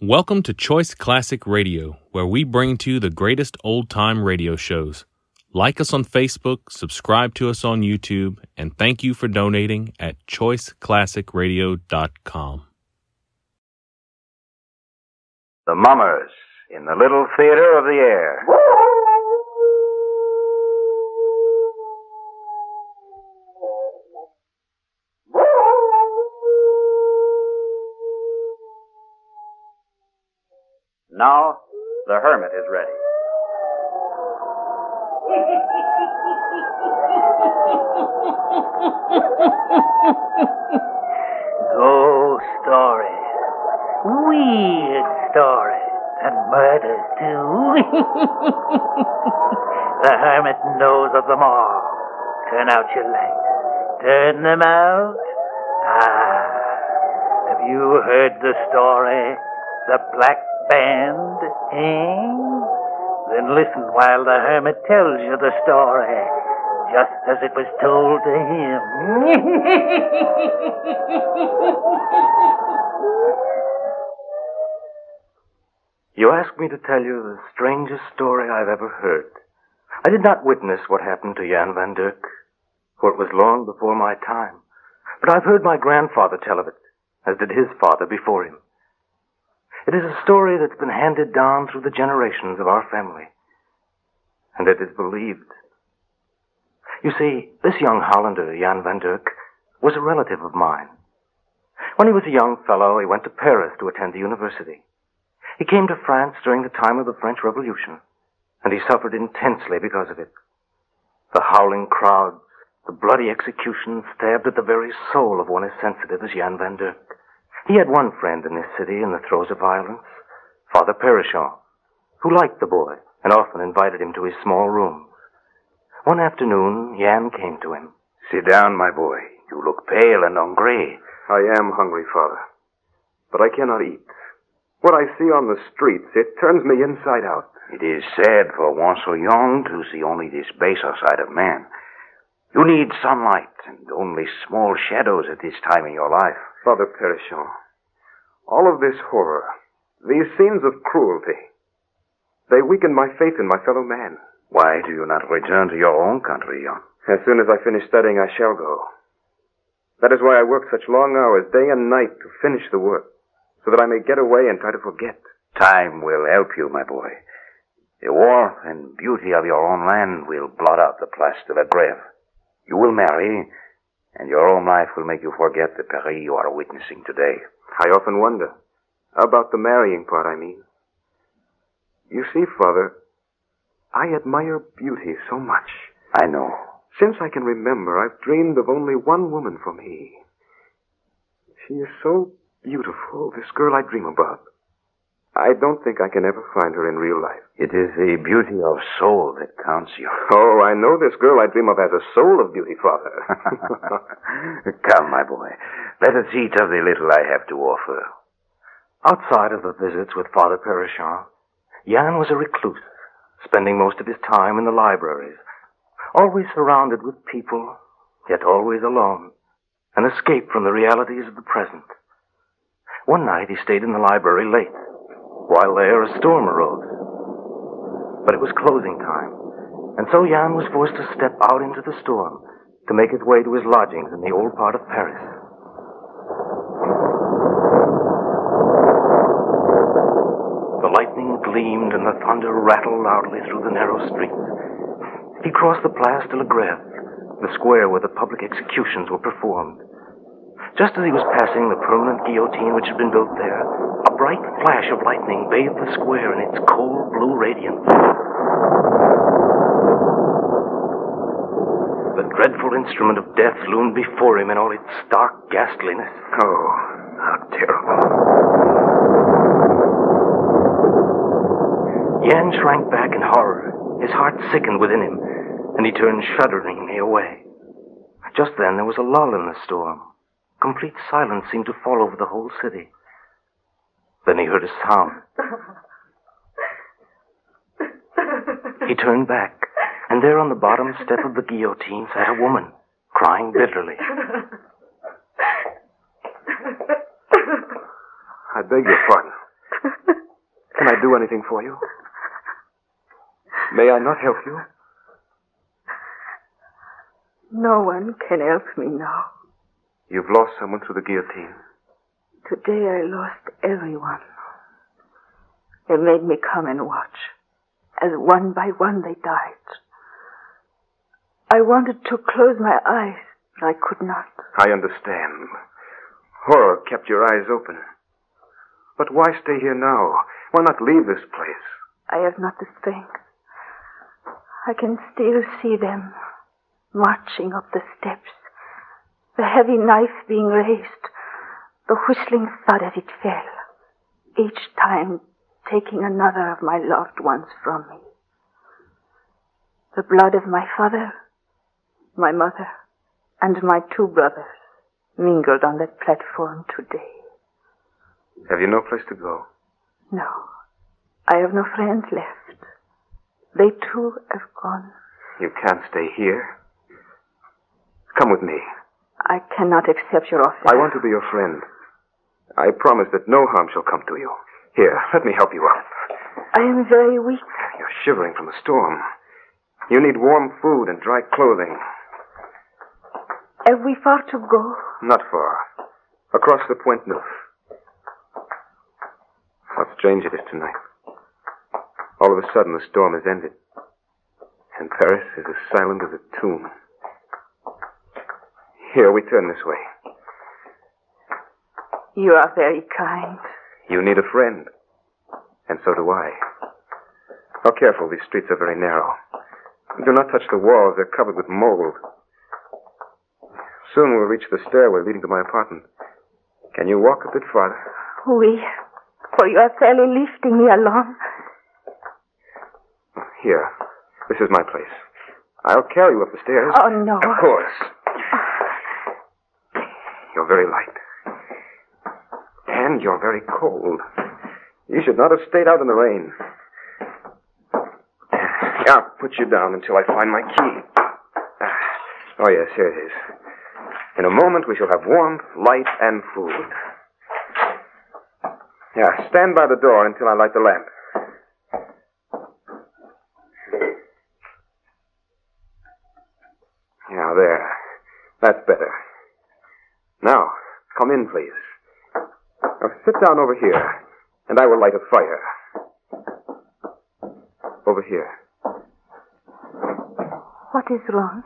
Welcome to Choice Classic Radio, where we bring to you the greatest old time radio shows. Like us on Facebook, subscribe to us on YouTube, and thank you for donating at choiceclassicradio.com. The Mummers in the Little Theater of the Air. Now, the hermit is ready. Ghost stories. Weird stories. And murders, too. the hermit knows of them all. Turn out your lights. Turn them out. Ah. Have you heard the story? The Black Band, eh? Then listen while the hermit tells you the story, just as it was told to him. You ask me to tell you the strangest story I've ever heard. I did not witness what happened to Jan van Dirk, for it was long before my time. But I've heard my grandfather tell of it, as did his father before him. It is a story that's been handed down through the generations of our family. And it is believed. You see, this young Hollander, Jan van Dirk, was a relative of mine. When he was a young fellow, he went to Paris to attend the university. He came to France during the time of the French Revolution, and he suffered intensely because of it. The howling crowds, the bloody executions stabbed at the very soul of one as sensitive as Jan van Dirk. He had one friend in this city in the throes of violence, Father Perichon, who liked the boy and often invited him to his small rooms. One afternoon, Jan came to him. Sit down, my boy. You look pale and hungry. I am hungry, Father. But I cannot eat. What I see on the streets, it turns me inside out. It is sad for one so young to see only this baser side of man. You need sunlight and only small shadows at this time in your life. Father Perichon, all of this horror, these scenes of cruelty, they weaken my faith in my fellow man. Why do you not return to your own country, Jan? As soon as I finish studying, I shall go. That is why I work such long hours, day and night, to finish the work, so that I may get away and try to forget. Time will help you, my boy. The warmth and beauty of your own land will blot out the Place of la Grève. You will marry, and your own life will make you forget the Paris you are witnessing today. I often wonder. About the marrying part, I mean. You see, Father, I admire beauty so much. I know. Since I can remember, I've dreamed of only one woman for me. She is so beautiful, this girl I dream about. I don't think I can ever find her in real life. It is the beauty of soul that counts you. Oh, I know this girl I dream of has a soul of beauty, Father. Come, my boy. Let us eat of the little I have to offer. Outside of the visits with Father Perichon, Jan was a recluse, spending most of his time in the libraries, always surrounded with people, yet always alone, an escape from the realities of the present. One night he stayed in the library late. While there, a storm arose. But it was closing time, and so Jan was forced to step out into the storm to make his way to his lodgings in the old part of Paris. The lightning gleamed and the thunder rattled loudly through the narrow streets. He crossed the Place de la Grève, the square where the public executions were performed. Just as he was passing the permanent guillotine which had been built there, a bright flash of lightning bathed the square in its cold blue radiance. The dreadful instrument of death loomed before him in all its stark ghastliness. Oh, how terrible. Jan shrank back in horror. His heart sickened within him, and he turned shudderingly away. Just then there was a lull in the storm. Complete silence seemed to fall over the whole city. Then he heard a sound. He turned back, and there on the bottom step of the guillotine sat a woman, crying bitterly. I beg your pardon. Can I do anything for you? May I not help you? No one can help me now. You've lost someone through the guillotine. Today I lost everyone. They made me come and watch as one by one they died. I wanted to close my eyes, but I could not. I understand. Horror kept your eyes open. But why stay here now? Why not leave this place? I have not the strength. I can still see them marching up the steps, the heavy knife being raised, the whistling thud as it fell, each time taking another of my loved ones from me. The blood of my father, my mother, and my two brothers mingled on that platform today. Have you no place to go? No, I have no friends left. They too have gone. You can't stay here. Come with me. I cannot accept your offer. I want to be your friend. I promise that no harm shall come to you. Here, let me help you up. I am very weak. You're shivering from the storm. You need warm food and dry clothing. Have we far to go? Not far. Across the Pont Neuf. How strange it is tonight. All of a sudden, the storm has ended. And Paris is as silent as a tomb. Here, we turn this way. You are very kind. You need a friend. And so do I. How careful, these streets are very narrow. Do not touch the walls, they're covered with mold. Soon we'll reach the stairway leading to my apartment. Can you walk a bit farther? Oui, for you are fairly lifting me along. Here. This is my place. I'll carry you up the stairs. Oh, no. Of course. Very light. And you're very cold. You should not have stayed out in the rain. I'll put you down until I find my key. Ah. Oh, yes, here it is. In a moment, we shall have warmth, light, and food. Yeah, stand by the door until I light the lamp. Yeah, there. That's better. Now, come in, please. Now, sit down over here, and I will light a fire. Over here. What is wrong?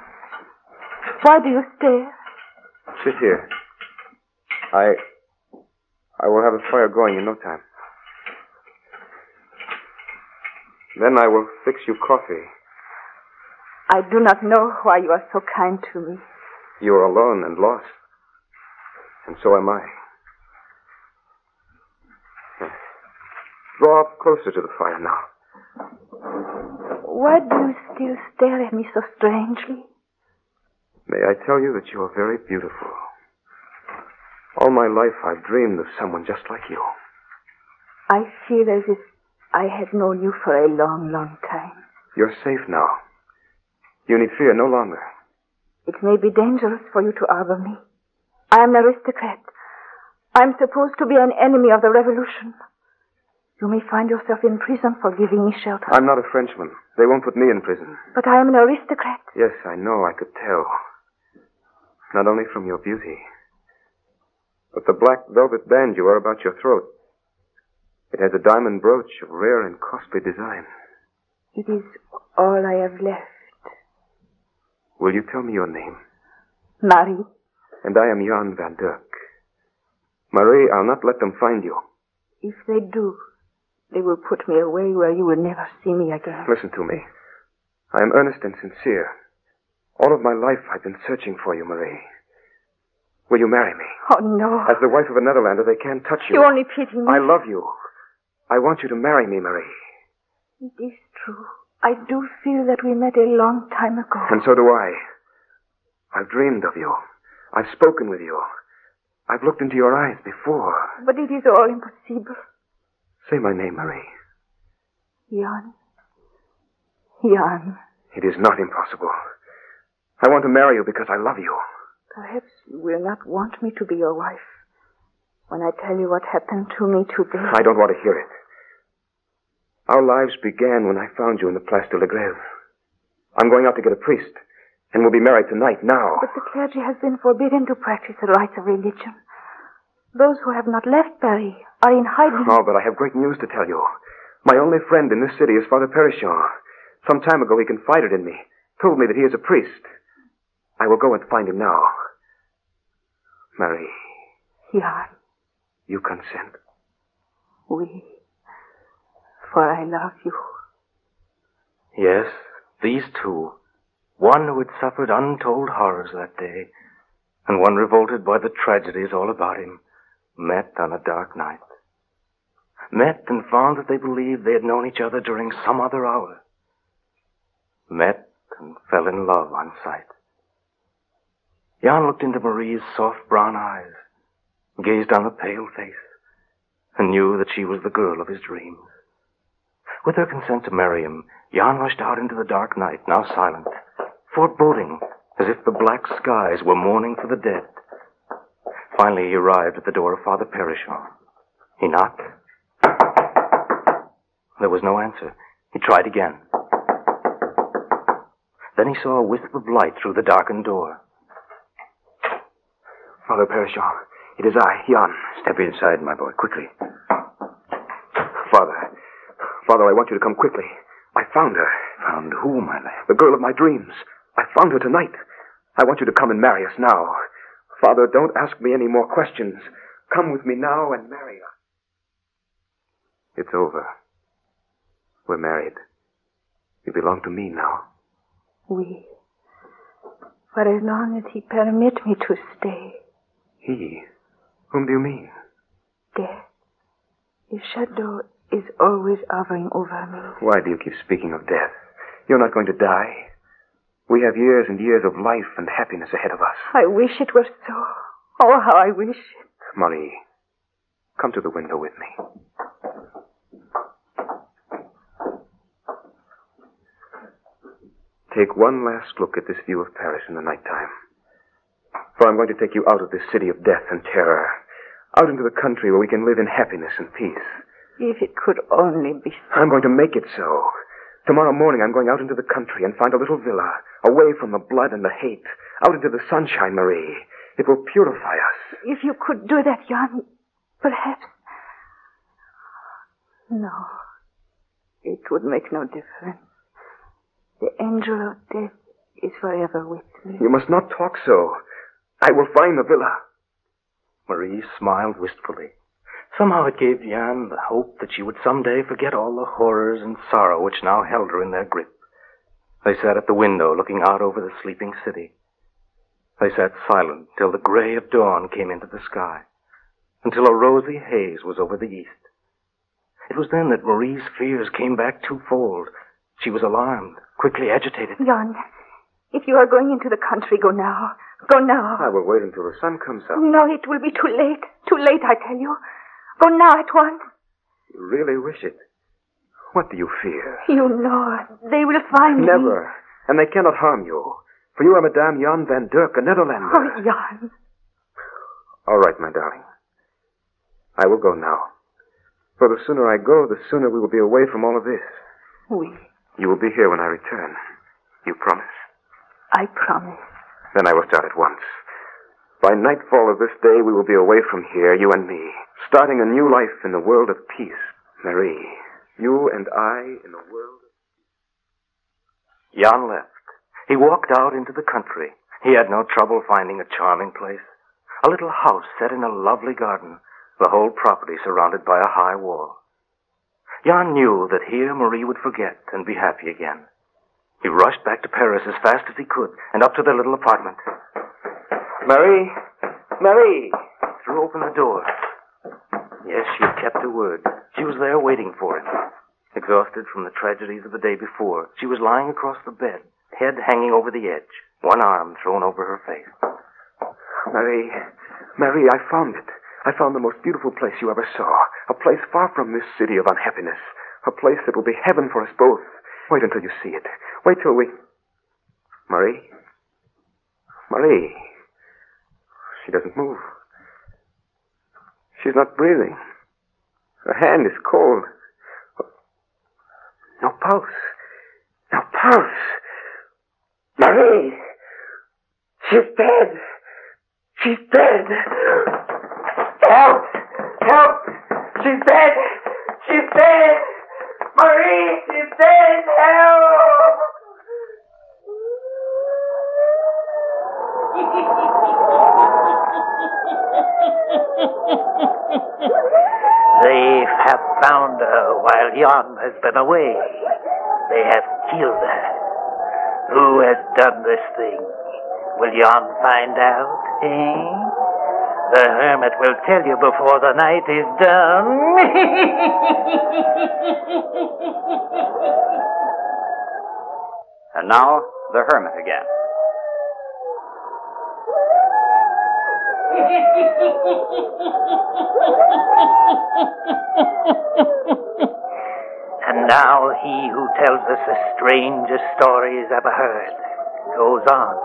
Why do you stare? Sit here. I. I will have a fire going in no time. Then I will fix you coffee. I do not know why you are so kind to me. You are alone and lost. And so am I. Draw up closer to the fire now. Why do you still stare at me so strangely? May I tell you that you are very beautiful. All my life I've dreamed of someone just like you. I feel as if I had known you for a long, long time. You're safe now. You need fear no longer. It may be dangerous for you to arbor me. I am an aristocrat. I'm supposed to be an enemy of the revolution. You may find yourself in prison for giving me shelter. I'm not a Frenchman. They won't put me in prison. But I am an aristocrat. Yes, I know. I could tell. Not only from your beauty, but the black velvet band you wear about your throat. It has a diamond brooch of rare and costly design. It is all I have left. Will you tell me your name? Marie. And I am Jan Van Dirk. Marie, I'll not let them find you. If they do, they will put me away where you will never see me again. Listen to me. I am earnest and sincere. All of my life I've been searching for you, Marie. Will you marry me? Oh, no. As the wife of a Netherlander, they can't touch you. You only pity me. I love you. I want you to marry me, Marie. It is true. I do feel that we met a long time ago. And so do I. I've dreamed of you. I've spoken with you. I've looked into your eyes before. But it is all impossible. Say my name, Marie. Jan. Jan. It is not impossible. I want to marry you because I love you. Perhaps you will not want me to be your wife when I tell you what happened to me today. I don't want to hear it. Our lives began when I found you in the Place de la Grève. I'm going out to get a priest, and we'll be married tonight, now. But the clergy has been forbidden to practice the rites of religion. Those who have not left Paris are in hiding. Oh, but I have great news to tell you. My only friend in this city is Father Perichon. Some time ago he confided in me, told me that he is a priest. I will go and find him now. Marie, Jan, you consent. we. For I love you. Yes, these two. One who had suffered untold horrors that day, and one revolted by the tragedies all about him, met on a dark night. Met and found that they believed they had known each other during some other hour. Met and fell in love on sight. Jan looked into Marie's soft brown eyes, gazed on the pale face, and knew that she was the girl of his dreams. With her consent to marry him, Jan rushed out into the dark night, now silent, foreboding, as if the black skies were mourning for the dead. Finally, he arrived at the door of Father Perichon. He knocked. There was no answer. He tried again. Then he saw a wisp of light through the darkened door. Father Perichon, it is I, Jan. Step inside, my boy, quickly. Father, Father, I want you to come quickly. I found her. Found who, my lad? The girl of my dreams. I found her tonight. I want you to come and marry us now. Father, don't ask me any more questions. Come with me now and marry us. It's over. We're married. You belong to me now. We. For as long as he permit me to stay, He? Whom do you mean? death, his shadow is always hovering over me. Why do you keep speaking of death? You're not going to die. We have years and years of life and happiness ahead of us. I wish it were so. Oh, how I wish it. Marie, come to the window with me. Take one last look at this view of Paris in the nighttime. For I'm going to take you out of this city of death and terror, out into the country where we can live in happiness and peace. If it could only be so. I'm going to make it so. Tomorrow morning I'm going out into the country and find a little villa, away from the blood and the hate, out into the sunshine, Marie. It will purify us. If you could do that, Jan, perhaps. No. It would make no difference. The angel of death is forever with me. You must not talk so. I will find the villa. Marie smiled wistfully. Somehow it gave Jan the hope that she would someday forget all the horrors and sorrow which now held her in their grip. They sat at the window looking out over the sleeping city. They sat silent till the gray of dawn came into the sky, until a rosy haze was over the east. It was then that Marie's fears came back twofold. She was alarmed, quickly agitated. Jan, if you are going into the country, go now. Go now. I will wait until the sun comes up. No, it will be too late. Too late, I tell you. Go now at once. You really wish it. What do you fear? You know they will find me. Never. And they cannot harm you. For you are Madame Jan van Dirk, a Netherlander. Oh, Jan. All right, my darling. I will go now. For the sooner I go, the sooner we will be away from all of this. We. You will be here when I return. You promise? I promise. Then I will start at once. By nightfall of this day, we will be away from here, you and me, starting a new life in the world of peace. Marie, you and I in the world of peace. Jan left. He walked out into the country. He had no trouble finding a charming place. A little house set in a lovely garden, the whole property surrounded by a high wall. Jan knew that here Marie would forget and be happy again. He rushed back to Paris as fast as he could and up to their little apartment. Marie! Marie! Threw open the door. Yes, she had kept her word. She was there waiting for him. Exhausted from the tragedies of the day before, she was lying across the bed, head hanging over the edge, one arm thrown over her face. Marie, Marie, I found it. I found the most beautiful place you ever saw. A place far from this city of unhappiness. A place that will be heaven for us both. Wait until you see it. Wait till we. Marie? Marie. She doesn't move. She's not breathing. Her hand is cold. No pulse. No pulse. Marie! She's dead! She's dead! Help! Help! She's dead! She's dead! Marie! She's dead! Help! Have found her while Jan has been away. They have killed her. Who has done this thing? Will Jan find out, eh? The hermit will tell you before the night is done. And now, the hermit again. And now he who tells us the strangest stories ever heard goes on,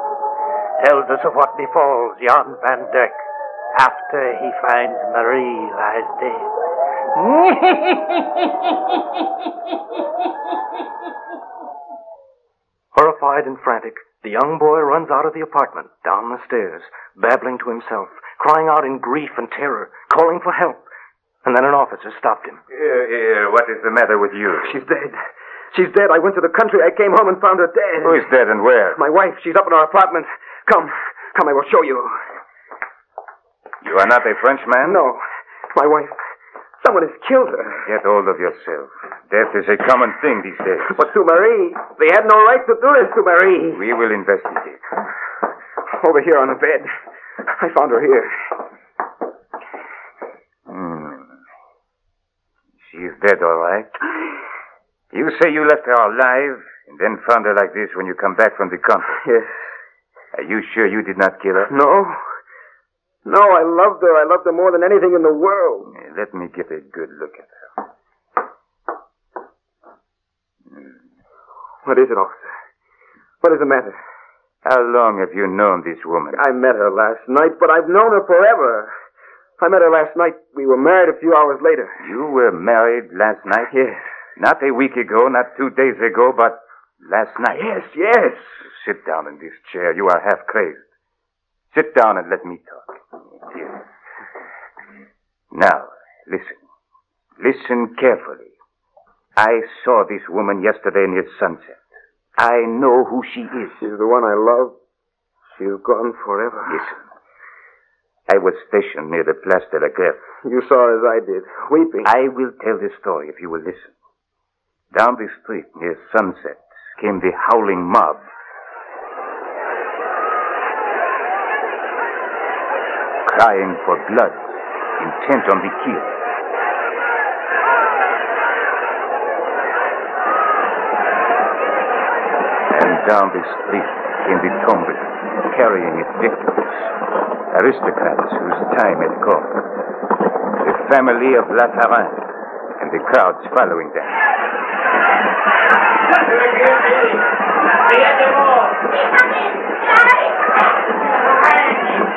tells us of what befalls Jan van Dyck after he finds Marie lies dead. Horrified and frantic, the young boy runs out of the apartment, down the stairs, babbling to himself, crying out in grief and terror, calling for help. And then an officer stopped him. Here, here, what is the matter with you? She's dead. She's dead. I went to the country. I came home and found her dead. Who is dead and where? My wife. She's up in our apartment. Come. Come, I will show you. You are not a Frenchman? No. My wife. Someone has killed her. Get hold of yourself. Death is a common thing these days. But to Marie. They had no right to do this to Marie. We will investigate. Over here on the bed. I found her here. Hmm. She is dead, all right. You say you left her alive and then found her like this when you come back from the country. Yes. Are you sure you did not kill her? No. No, I loved her. I loved her more than anything in the world. Eh, Let me get a good look at her. What is it, officer? What is the matter? How long have you known this woman? I met her last night, but I've known her forever. I met her last night. We were married a few hours later. You were married last night? Yes. Not a week ago, not two days ago, but last night. Yes, yes. Sit down in this chair. You are half crazed. Sit down and let me talk. Now, listen. Listen carefully. I saw this woman yesterday near sunset. I know who she is. She's the one I love. She's gone forever. Listen. I was stationed near the Place de la Grève. You saw as I did, weeping. I will tell the story if you will listen. Down the street near sunset came the howling mob. Crying for blood, intent on the kill. And down the street came the tombe, carrying its victims. Aristocrats whose time had come. The family of La Tarin, and the crowds following them.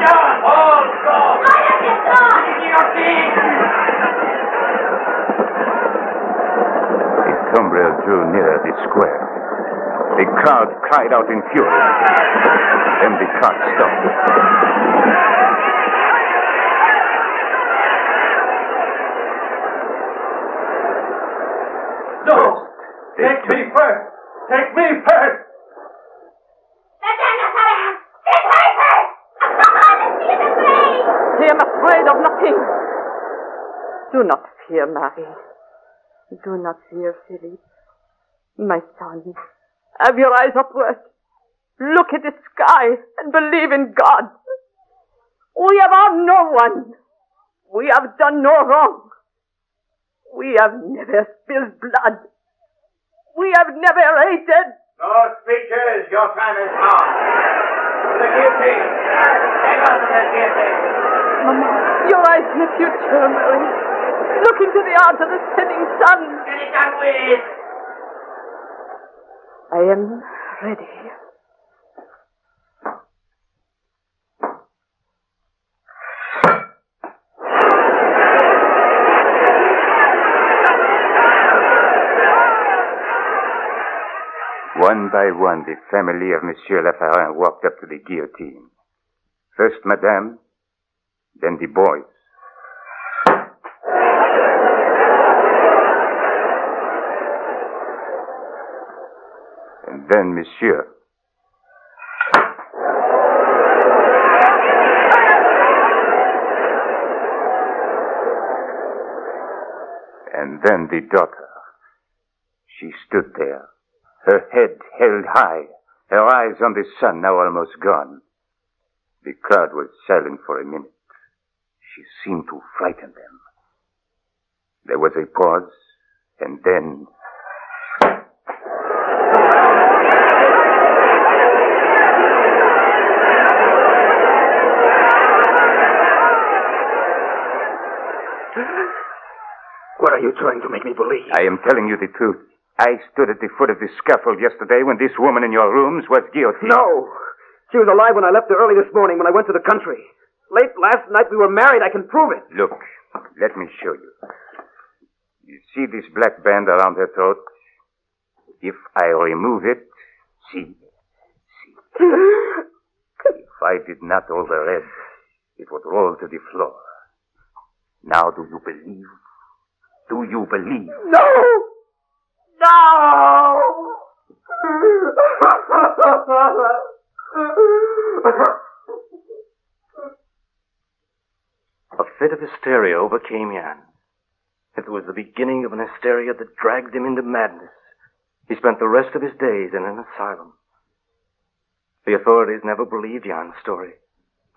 The drew nearer the square. The crowd cried out in fury. Then the cart stopped. No! Take me first! Take me first! I am afraid of nothing. Do not fear, Marie. Do not fear, Philippe. My son, have your eyes upward. Look at the sky and believe in God. We have harmed no one. We have done no wrong. We have never spilled blood. We have never hated. No speeches, your time is now. The guillotine! Hang on to the guillotine! Mama, your eyes in the future, Marie. Look into the arms of the setting sun. Get it done with! I am ready. One by one, the family of Monsieur Lafarin walked up to the guillotine. First Madame, then the boys. And then Monsieur. And then the daughter. She stood there, her head held high, her eyes on the sun now almost gone. The crowd was silent for a minute. She seemed to frighten them. There was a pause, and then. What are you trying to make me believe? I am telling you the truth. I stood at the foot of the scaffold yesterday when this woman in your rooms was guillotined. No! She was alive when I left her early this morning when I went to the country. Late last night we were married. I can prove it. Look, let me show you. You see this black band around her throat? If I remove it, see, see. if I did not hold the red, it would roll to the floor. Now do you believe? Do you believe? No! No! A fit of hysteria overcame Jan. It was the beginning of an hysteria that dragged him into madness. He spent the rest of his days in an asylum. The authorities never believed Jan's story.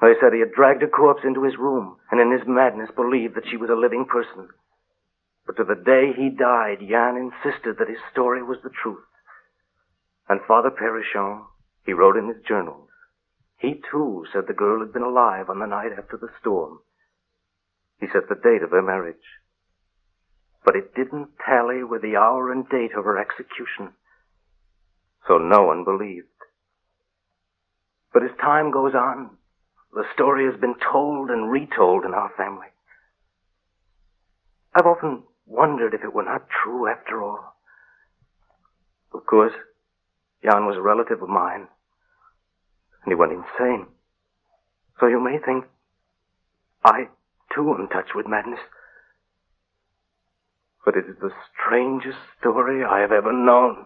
They said he had dragged a corpse into his room and in his madness believed that she was a living person. But to the day he died, Jan insisted that his story was the truth. And Father Perichon, he wrote in his journals, he too said the girl had been alive on the night after the storm. He set the date of her marriage. But it didn't tally with the hour and date of her execution. So no one believed. But as time goes on, the story has been told and retold in our family. I've often wondered if it were not true after all. Of course, Jan was a relative of mine, and he went insane. So you may think I, too, am touched with madness. But it is the strangest story I have ever known.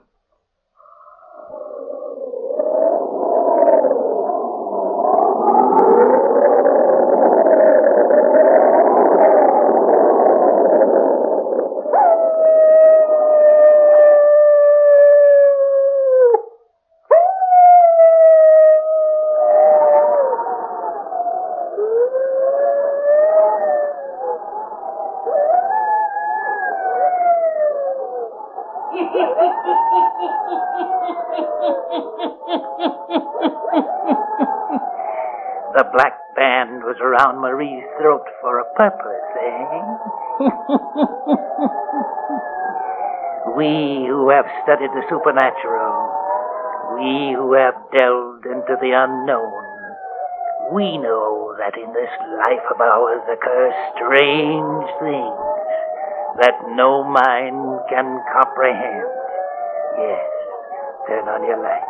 Who have studied the supernatural, we who have delved into the unknown, we know that in this life of ours occur strange things that no mind can comprehend. Yes, turn on your lights.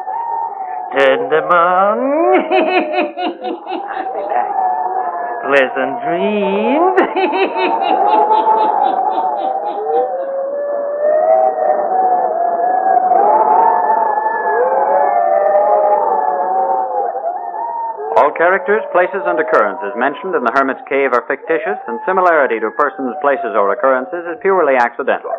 Turn them on. Pleasant dreams. All characters, places, and occurrences mentioned in the Hermit's Cave are fictitious, and similarity to persons, places, or occurrences is purely accidental.